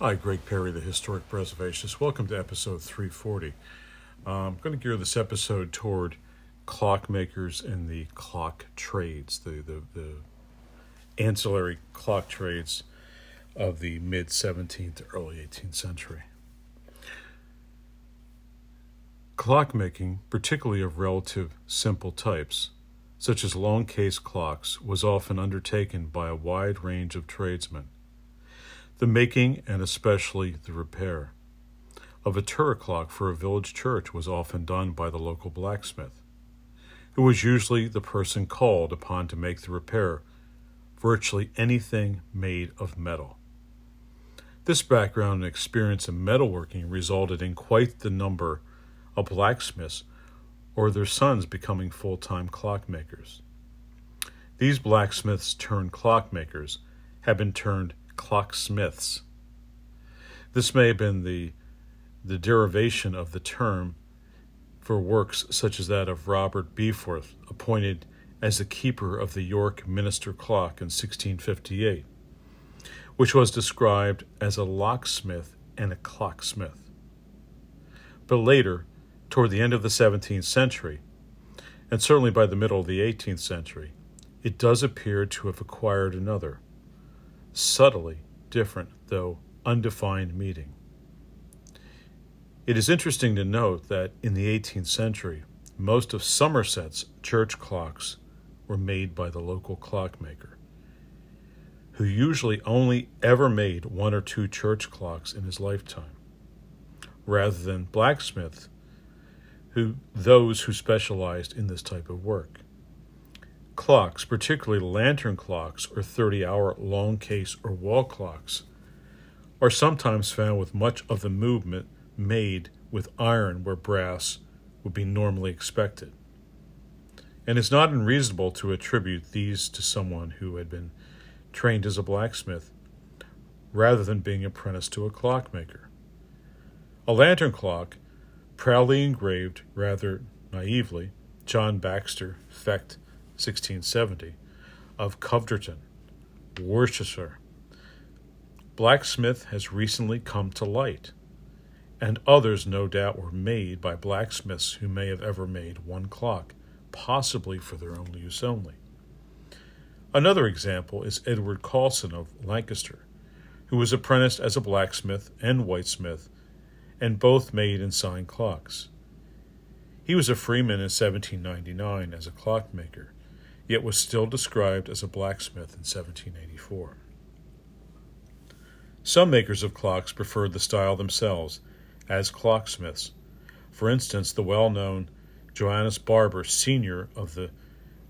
Hi, Greg Perry, the Historic Preservationist. Welcome to episode 340. Uh, I'm going to gear this episode toward clockmakers and the clock trades, the, the, the ancillary clock trades of the mid 17th to early 18th century. Clockmaking, particularly of relative simple types, such as long case clocks, was often undertaken by a wide range of tradesmen. The making and especially the repair of a turret clock for a village church was often done by the local blacksmith, who was usually the person called upon to make the repair virtually anything made of metal. This background and experience in metalworking resulted in quite the number of blacksmiths or their sons becoming full time clockmakers. These blacksmiths turned clockmakers have been turned clocksmiths. This may have been the, the derivation of the term for works such as that of Robert Beeforth, appointed as the keeper of the York Minster clock in 1658, which was described as a locksmith and a clocksmith. But later, toward the end of the 17th century, and certainly by the middle of the 18th century, it does appear to have acquired another, subtly different, though undefined meaning. It is interesting to note that in the 18th century, most of Somerset's church clocks were made by the local clockmaker, who usually only ever made one or two church clocks in his lifetime, rather than blacksmiths who those who specialized in this type of work. Clocks, particularly lantern clocks or 30 hour long case or wall clocks, are sometimes found with much of the movement made with iron where brass would be normally expected. And it's not unreasonable to attribute these to someone who had been trained as a blacksmith rather than being apprenticed to a clockmaker. A lantern clock, proudly engraved rather naively, John Baxter, Fecht, 1670, of Coverton, Worcestershire. Blacksmith has recently come to light, and others no doubt were made by blacksmiths who may have ever made one clock, possibly for their own use only. Another example is Edward Colson of Lancaster, who was apprenticed as a blacksmith and whitesmith, and both made and signed clocks. He was a freeman in 1799 as a clockmaker yet was still described as a blacksmith in 1784. Some makers of clocks preferred the style themselves as clocksmiths. For instance, the well known Johannes Barber, senior of the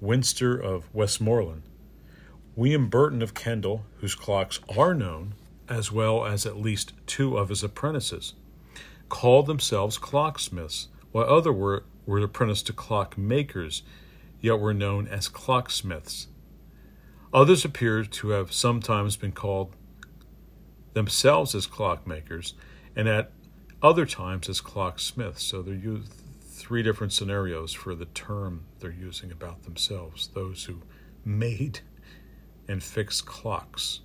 Winster of Westmoreland, William Burton of Kendal, whose clocks are known, as well as at least two of his apprentices, called themselves clocksmiths, while others were, were apprenticed to clockmakers yet were known as clocksmiths. Others appear to have sometimes been called themselves as clockmakers and at other times as clocksmiths. So they're used three different scenarios for the term they're using about themselves those who made and fixed clocks.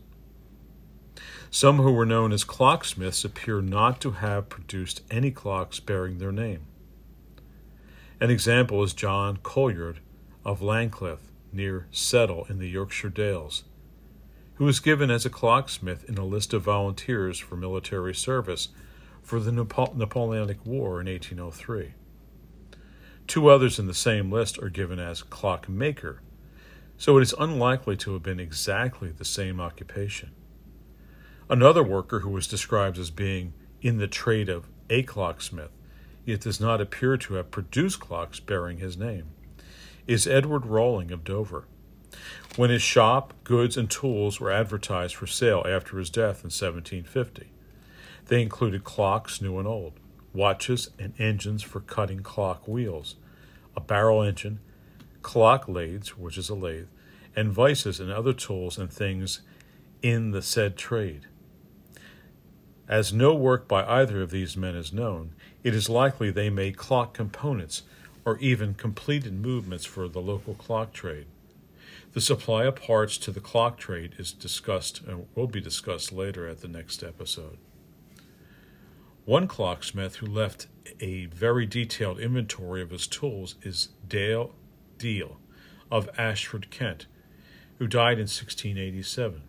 Some who were known as clocksmiths appear not to have produced any clocks bearing their name. An example is John Colliard, of Langcliffe, near Settle in the Yorkshire Dales, who was given as a clocksmith in a list of volunteers for military service for the Napoleonic War in 1803. Two others in the same list are given as clockmaker, so it is unlikely to have been exactly the same occupation. Another worker who was described as being in the trade of a clocksmith, yet does not appear to have produced clocks bearing his name is Edward Rawling of Dover. When his shop, goods, and tools were advertised for sale after his death in 1750, they included clocks, new and old, watches, and engines for cutting clock wheels, a barrel engine, clock lathes, which is a lathe, and vices and other tools and things in the said trade. As no work by either of these men is known, it is likely they made clock components or even completed movements for the local clock trade. The supply of parts to the clock trade is discussed and will be discussed later at the next episode. One clocksmith who left a very detailed inventory of his tools is Dale Deal of Ashford, Kent, who died in 1687.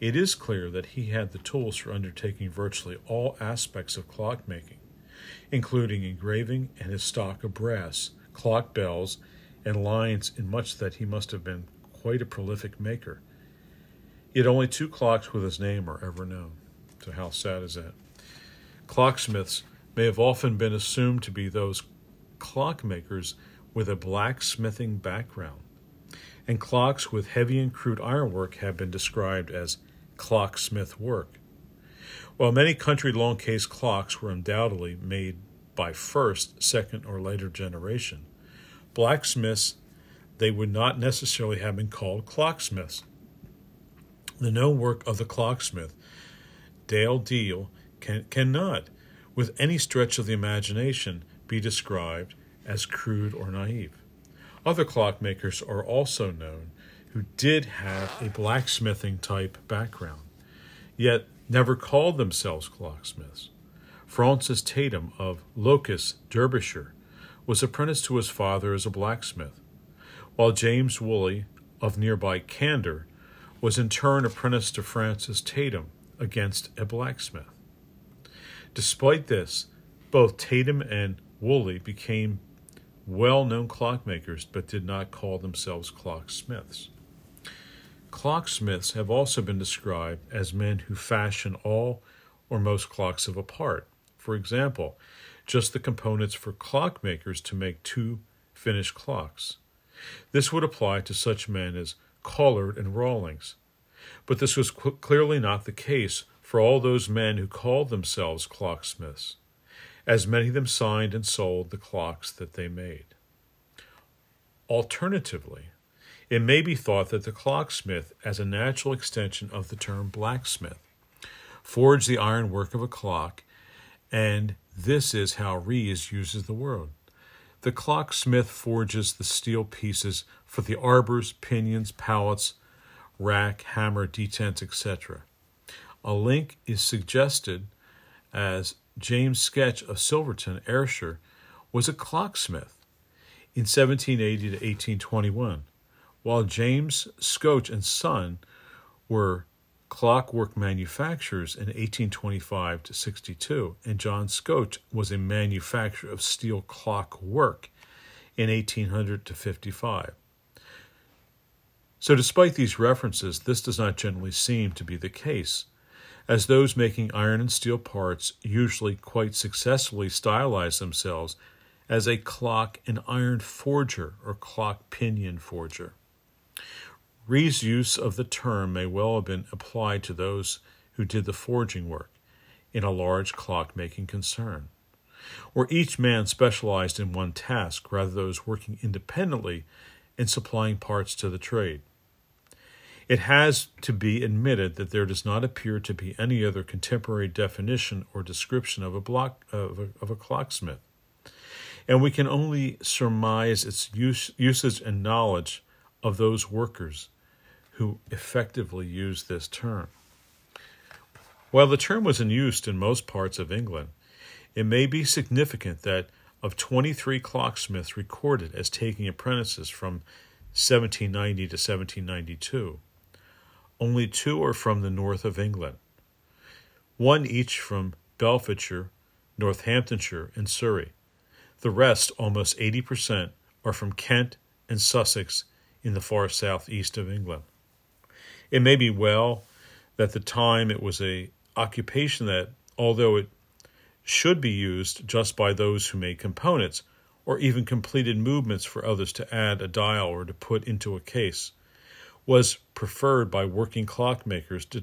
It is clear that he had the tools for undertaking virtually all aspects of clockmaking, including engraving and his stock of brass, clock bells, and lines in much that he must have been quite a prolific maker. Yet only two clocks with his name are ever known. So, how sad is that? Clocksmiths may have often been assumed to be those clockmakers with a blacksmithing background, and clocks with heavy and crude ironwork have been described as clocksmith work. While many country long case clocks were undoubtedly made by first, second, or later generation, blacksmiths they would not necessarily have been called clocksmiths. The known work of the clocksmith, Dale Deal, can, cannot, with any stretch of the imagination, be described as crude or naive. Other clockmakers are also known who did have a blacksmithing type background, yet never called themselves clocksmiths. Francis Tatum of Loscoe, Derbyshire, was apprenticed to his father as a blacksmith, while James Woolley of nearby Codnor was in turn apprenticed to Francis Tatum against a blacksmith. Despite this, both Tatum and Woolley became well known clockmakers but did not call themselves clocksmiths. Clocksmiths have also been described as men who fashion all or most clocks of a part. For example, just the components for clockmakers to make two finished clocks. This would apply to such men as Collard and Rawlings. But this was qu- clearly not the case for all those men who called themselves clocksmiths, as many of them signed and sold the clocks that they made. Alternatively, it may be thought that the clocksmith, as a natural extension of the term blacksmith, forged the iron work of a clock, and this is how Rees uses the word. The clocksmith forges the steel pieces for the arbors, pinions, pallets, rack, hammer, detents, etc. A link is suggested as James Sketch of Silverton, Ayrshire, was a clocksmith in 1780 to 1821, while James Scotch and Son were clockwork manufacturers in 1825 to 62, and John Scotch was a manufacturer of steel clock work in 1800 to 55. So, despite these references, this does not generally seem to be the case, as those making iron and steel parts usually quite successfully stylize themselves as a clock and iron forger or clock pinion forger. Ree's use of the term may well have been applied to those who did the forging work in a large clock-making concern, where each man specialized in one task rather than those working independently in supplying parts to the trade. It has to be admitted that there does not appear to be any other contemporary definition or description of a, block, of a, of a clocksmith, and we can only surmise its use, usage and knowledge of those workers who effectively used this term. While the term was in use in most parts of England, it may be significant that of 23 clocksmiths recorded as taking apprentices from 1790 to 1792, only two are from the north of England, one each from Bedfordshire, Northamptonshire, and Surrey. The rest, almost 80%, are from Kent and Sussex in the far southeast of England. It may be well that the time it was a occupation that, although it should be used just by those who made components, or even completed movements for others to add a dial or to put into a case, was preferred by working clockmakers to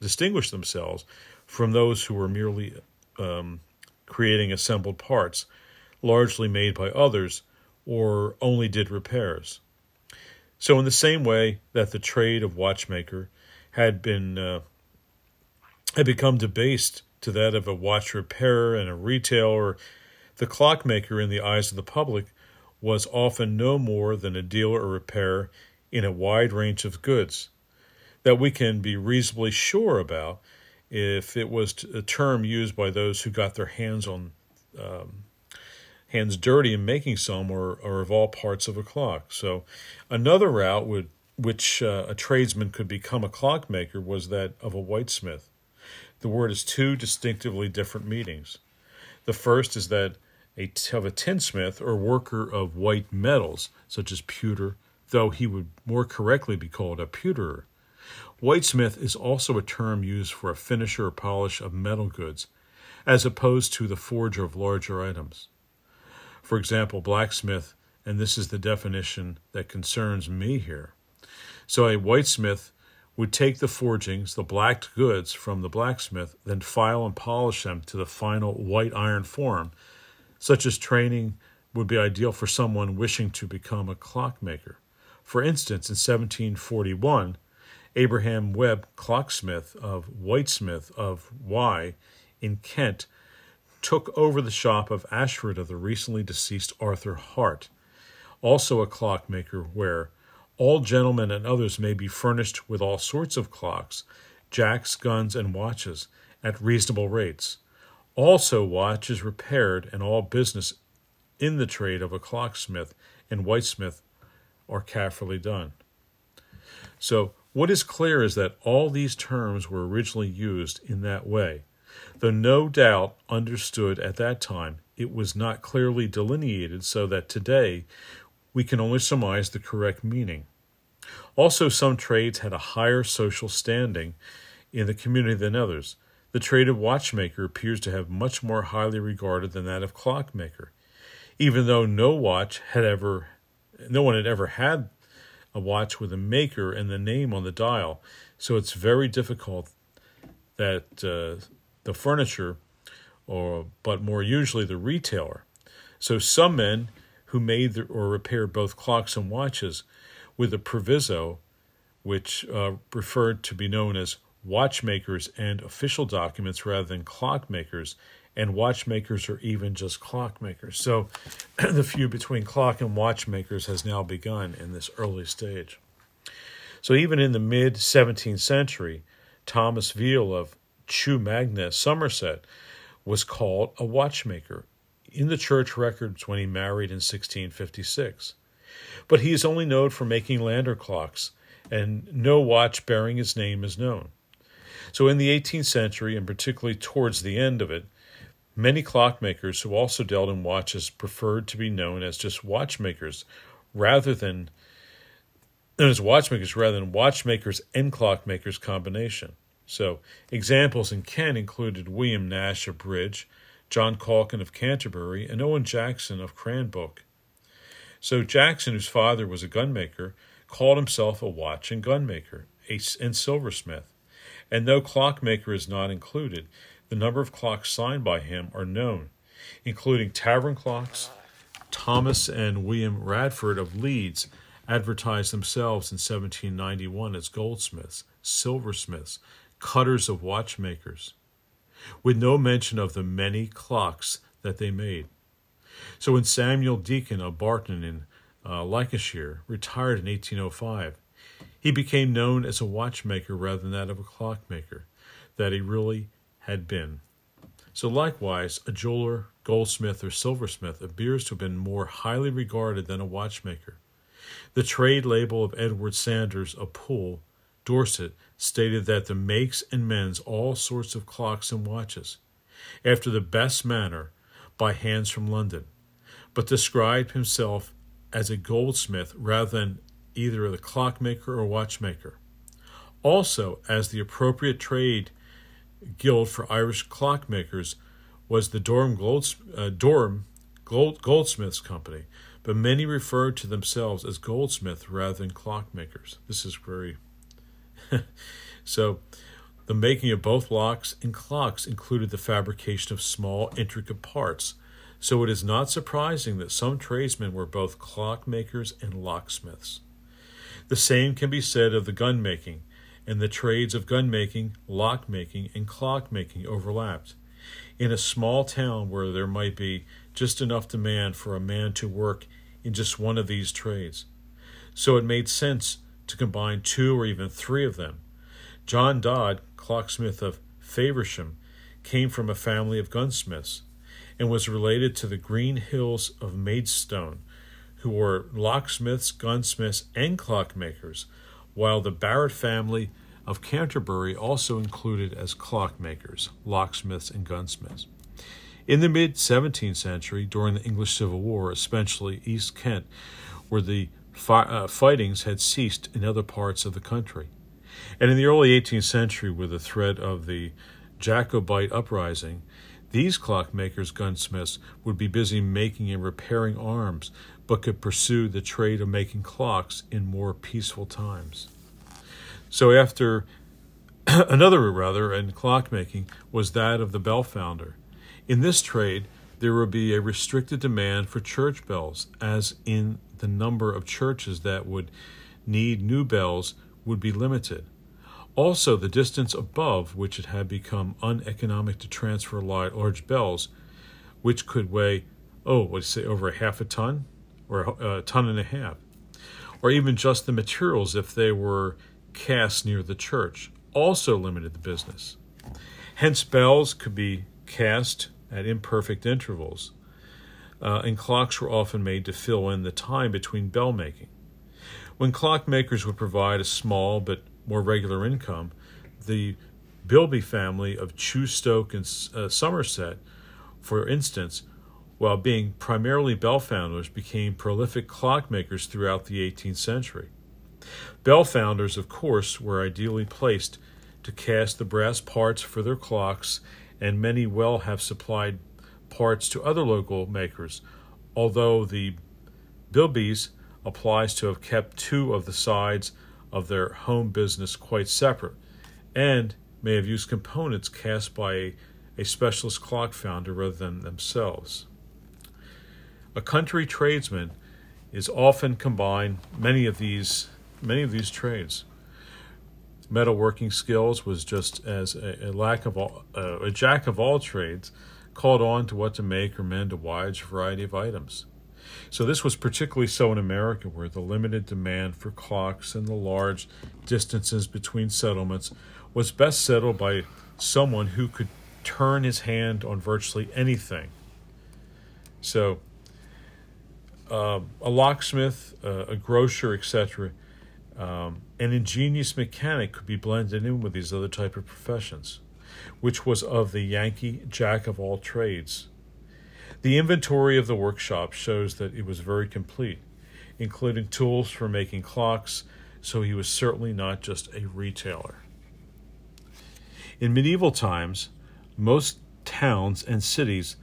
distinguish themselves from those who were merely um, creating assembled parts, largely made by others, or only did repairs. So, in the same way that the trade of watchmaker had been uh, had become debased to that of a watch repairer and a retailer, the clockmaker, in the eyes of the public, was often no more than a dealer or repairer in a wide range of goods. That we can be reasonably sure about if it was a term used by those who got their hands on um, hands dirty in making some or, or of all parts of a clock. So another route would which uh, a tradesman could become a clockmaker was that of a whitesmith. The word has two distinctively different meanings. The first is that a, of a tinsmith or worker of white metals, such as pewter, though he would more correctly be called a pewterer. Whitesmith is also a term used for a finisher or polish of metal goods, as opposed to the forger of larger items. For example, blacksmith, and this is the definition that concerns me here. So a whitesmith would take the forgings, the blacked goods from the blacksmith, then file and polish them to the final white iron form. Such as training would be ideal for someone wishing to become a clockmaker. For instance, in 1741, Abraham Webb, clocksmith of Whitesmith of Wye in Kent, took over the shop of Ashford of the recently deceased Arthur Hart, also a clockmaker, where all gentlemen and others may be furnished with all sorts of clocks, jacks, guns, and watches at reasonable rates. Also, watches repaired and all business in the trade of a clocksmith and whitesmith are carefully done. So, what is clear is that all these terms were originally used in that way. Though no doubt understood at that time, it was not clearly delineated so that today we can only surmise the correct meaning. Also, some trades had a higher social standing in the community than others. The trade of watchmaker appears to have much more highly regarded than that of clockmaker, even though no watch had ever, no one had ever had a watch with a maker and the name on the dial. So it's very difficult that uh, the furniture, or but more usually the retailer. So some men who made the, or repaired both clocks and watches with a proviso, which uh, preferred to be known as watchmakers and official documents rather than clockmakers, and watchmakers or even just clockmakers. So the feud between clock and watchmakers has now begun in this early stage. So even in the mid 17th century, Thomas Veal of Chew Magna, Somerset, was called a watchmaker in the church records when he married in 1656. But he is only known for making lantern clocks, and no watch bearing his name is known. So, in the 18th century, and particularly towards the end of it, many clockmakers who also dealt in watches preferred to be known as just watchmakers rather than known as watchmakers rather than watchmakers and clockmakers combination. So, examples in Kent included William Nash of Bridge, John Calkin of Canterbury, and Owen Jackson of Cranbrook. So, Jackson, whose father was a gunmaker, called himself a watch and gunmaker a and silversmith. And though clockmaker is not included, the number of clocks signed by him are known, including tavern clocks. Thomas and William Radford of Leeds advertised themselves in 1791 as goldsmiths, silversmiths, cutters of watchmakers, with no mention of the many clocks that they made. So when Samuel Deacon of Barton in uh, Lancashire retired in 1805, he became known as a watchmaker rather than that of a clockmaker, that he really had been. So likewise, a jeweler, goldsmith, or silversmith appears to have been more highly regarded than a watchmaker. The trade label of Edward Sanders of Poole Dorset stated that the makes and mends all sorts of clocks and watches, after the best manner, by hands from London, but described himself as a goldsmith rather than either the clockmaker or watchmaker. Also, as the appropriate trade guild for Irish clockmakers was the Durham, Golds, uh, Gold, Goldsmiths Company, but many referred to themselves as goldsmiths rather than clockmakers. This is very so, the making of both locks and clocks included the fabrication of small, intricate parts. So, it is not surprising that some tradesmen were both clockmakers and locksmiths. The same can be said of the gun making, and the trades of gun making, lock making, and clock making overlapped. In a small town where there might be just enough demand for a man to work in just one of these trades, so it made sense to combine two or even three of them. John Dodd, clocksmith of Faversham, came from a family of gunsmiths and was related to the Greenhills of Maidstone, who were locksmiths, gunsmiths, and clockmakers, while the Barrett family of Canterbury also included as clockmakers, locksmiths, and gunsmiths. In the mid 17th century, during the English Civil War, especially East Kent, where the fi- uh, fightings had ceased in other parts of the country. And in the early 18th century, with the threat of the Jacobite uprising, these clockmakers, gunsmiths, would be busy making and repairing arms, but could pursue the trade of making clocks in more peaceful times. So, after another rather, in clockmaking was that of the bell founder. In this trade, there would be a restricted demand for church bells, as in the number of churches that would need new bells would be limited. Also, the distance above which it had become uneconomic to transfer large bells, which could weigh, oh, you say, over a half a ton or a ton and a half, or even just the materials if they were cast near the church, also limited the business. Hence, bells could be cast at imperfect intervals, uh, and clocks were often made to fill in the time between bell making. When clockmakers would provide a small but more regular income, the Bilbie family of Chew Stoke and uh, Somerset, for instance, while being primarily bell founders, became prolific clockmakers throughout the 18th century. Bell founders, of course, were ideally placed to cast the brass parts for their clocks, and many well have supplied parts to other local makers, although the Bilbies applies to have kept two of the sides of their home business quite separate, and may have used components cast by a, a specialist clock founder rather than themselves. A country tradesman is often combined many of these many of these trades. Metalworking skills was just as a, a lack of all, uh, a jack of all trades, called on to what to make or mend a wide variety of items. So this was particularly so in America, where the limited demand for clocks and the large distances between settlements was best settled by someone who could turn his hand on virtually anything. So, uh, a locksmith, uh, a grocer, etc., um, an ingenious mechanic could be blended in with these other type of professions, which was of the Yankee jack of all trades. The inventory of the workshop shows that it was very complete, including tools for making clocks, so he was certainly not just a retailer. In medieval times, most towns and cities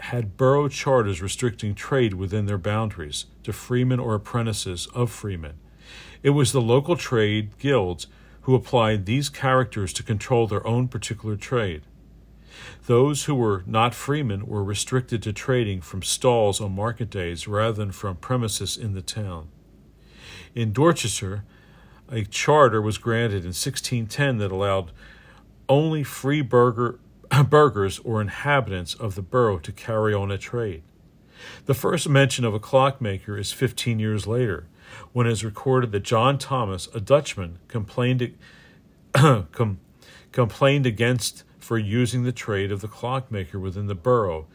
had borough charters restricting trade within their boundaries to freemen or apprentices of freemen. It was the local trade guilds who applied these characters to control their own particular trade. Those who were not freemen were restricted to trading from stalls on market days rather than from premises in the town. In Dorchester, a charter was granted in 1610 that allowed only free burger, burghers or inhabitants of the borough to carry on a trade. The first mention of a clockmaker is 15 years later, when it is recorded that John Thomas, a Dutchman, complained, com, complained against for using the trade of the clockmaker within the borough,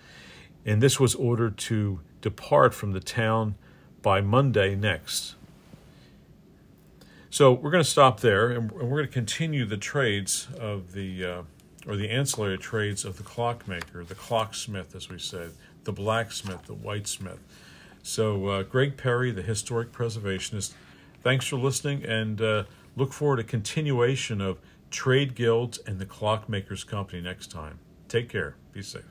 and this was ordered to depart from the town by Monday next. So we're going to stop there, and we're going to continue the trades of the, uh, or the ancillary trades of the clockmaker, the clocksmith, as we said, the blacksmith, the whitesmith. So uh, Greg Perry, the historic preservationist, thanks for listening, and uh, look forward to continuation of Trade Guilds and the Clockmakers Company next time. Take care. Be safe.